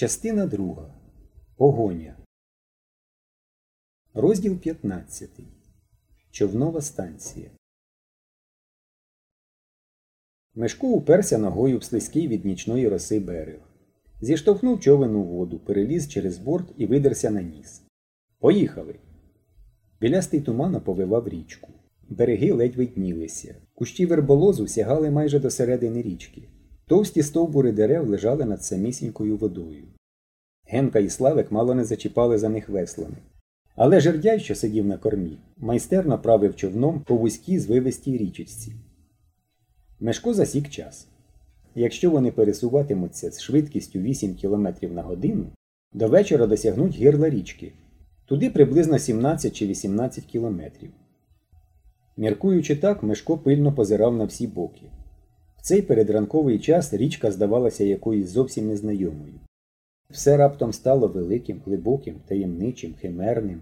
Частина друга. Погоня. Розділ 15. Човнова станція. Мешко уперся ногою в слизький від нічної роси берег. Зіштовхнув човен у воду, переліз через борт і видерся на ніс. Поїхали. Білястий туман оповивав річку. Береги ледь виднілися. Кущі верболозу сягали майже до середини річки. Товсті стовбури дерев лежали над самісінькою водою. Генка і Славик мало не зачіпали за них веслами. Але жердяй, що сидів на кормі, майстерно правив човном по вузькій звивистій річечці. Мешко засік час. Якщо вони пересуватимуться з швидкістю 8 км на годину, до вечора досягнуть гірла річки. Туди приблизно 17 чи 18 кілометрів. Міркуючи так, Мешко пильно позирав на всі боки. В цей передранковий час річка здавалася якоюсь зовсім незнайомою. Все раптом стало великим, глибоким, таємничим, химерним,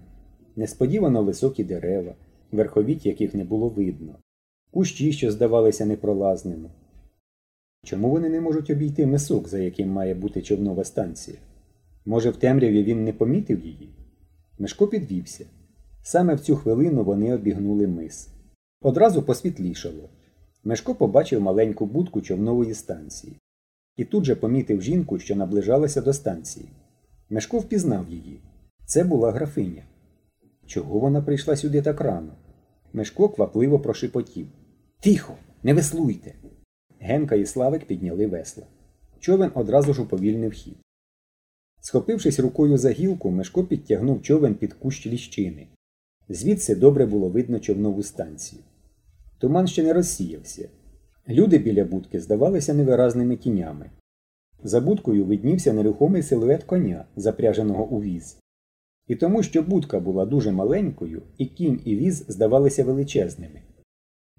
несподівано високі дерева, верховіть яких не було видно, кущі, що здавалися непролазними. Чому вони не можуть обійти мисок, за яким має бути човнова станція? Може, в темряві він не помітив її? Мешко підвівся. Саме в цю хвилину вони обігнули мис. Одразу посвітлішало. Мешко побачив маленьку будку човнової станції. І тут же помітив жінку, що наближалася до станції. Мешко впізнав її. Це була графиня. Чого вона прийшла сюди так рано? Мешко квапливо прошепотів. Тихо, не веслуйте. Генка і Славик підняли весла. Човен одразу ж уповільнив хід. Схопившись рукою за гілку, Мешко підтягнув човен під кущ ліщини. Звідси добре було видно човнову станцію. Туман ще не розсіявся. Люди біля будки здавалися невиразними тінями. За будкою виднівся нерухомий силует коня, запряженого у віз. І тому, що будка була дуже маленькою, і кінь і віз здавалися величезними.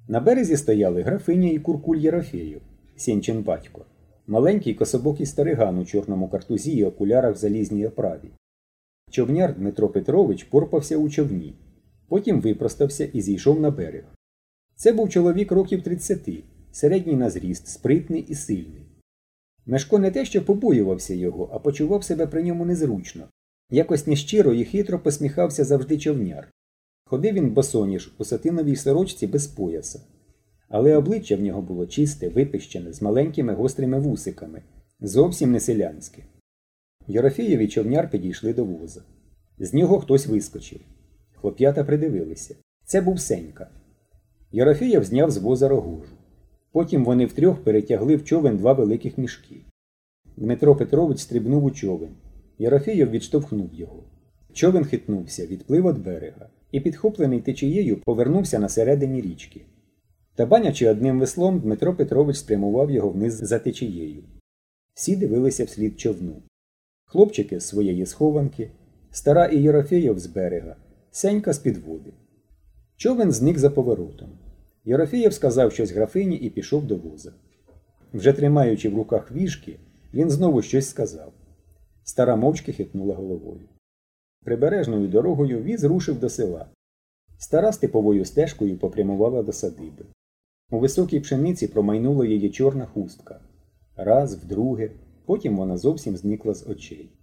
На березі стояли графиня і куркуль Єрофею, сінчин батько, маленький кособокий стариган у чорному картузі і окулярах в залізній оправі. Човняр Дмитро Петрович порпався у човні, потім випростався і зійшов на берег. Це був чоловік років 30, середній на зріст, спритний і сильний. Мешко не те, що побоювався його, а почував себе при ньому незручно. Якось нещиро і хитро посміхався завжди човняр. Ходив він босоніж у сатиновій сорочці без пояса. Але обличчя в нього було чисте, випищене, з маленькими гострими вусиками, зовсім не селянське. Єрофієв і човняр підійшли до воза. З нього хтось вискочив. Хлоп'ята придивилися. Це був Сенька. Єрофієв зняв з воза рогожу. Потім вони втрьох перетягли в човен два великих мішки. Дмитро Петрович стрибнув у човен. Єрофієв відштовхнув його. Човен хитнувся, відплив від берега, і, підхоплений течією, повернувся на середині річки. Табанячи одним веслом, Дмитро Петрович спрямував його вниз за течією. Всі дивилися вслід човну. Хлопчики з своєї схованки, стара і Єрофеєв з берега, Сенька з підводи. Човен зник за поворотом. Єрофієв сказав щось графині і пішов до воза. Вже тримаючи в руках віжки, він знову щось сказав. Стара мовчки хитнула головою. Прибережною дорогою віз рушив до села. Стара степовою стежкою попрямувала до садиби. У високій пшениці промайнула її чорна хустка. Раз, вдруге, потім вона зовсім зникла з очей.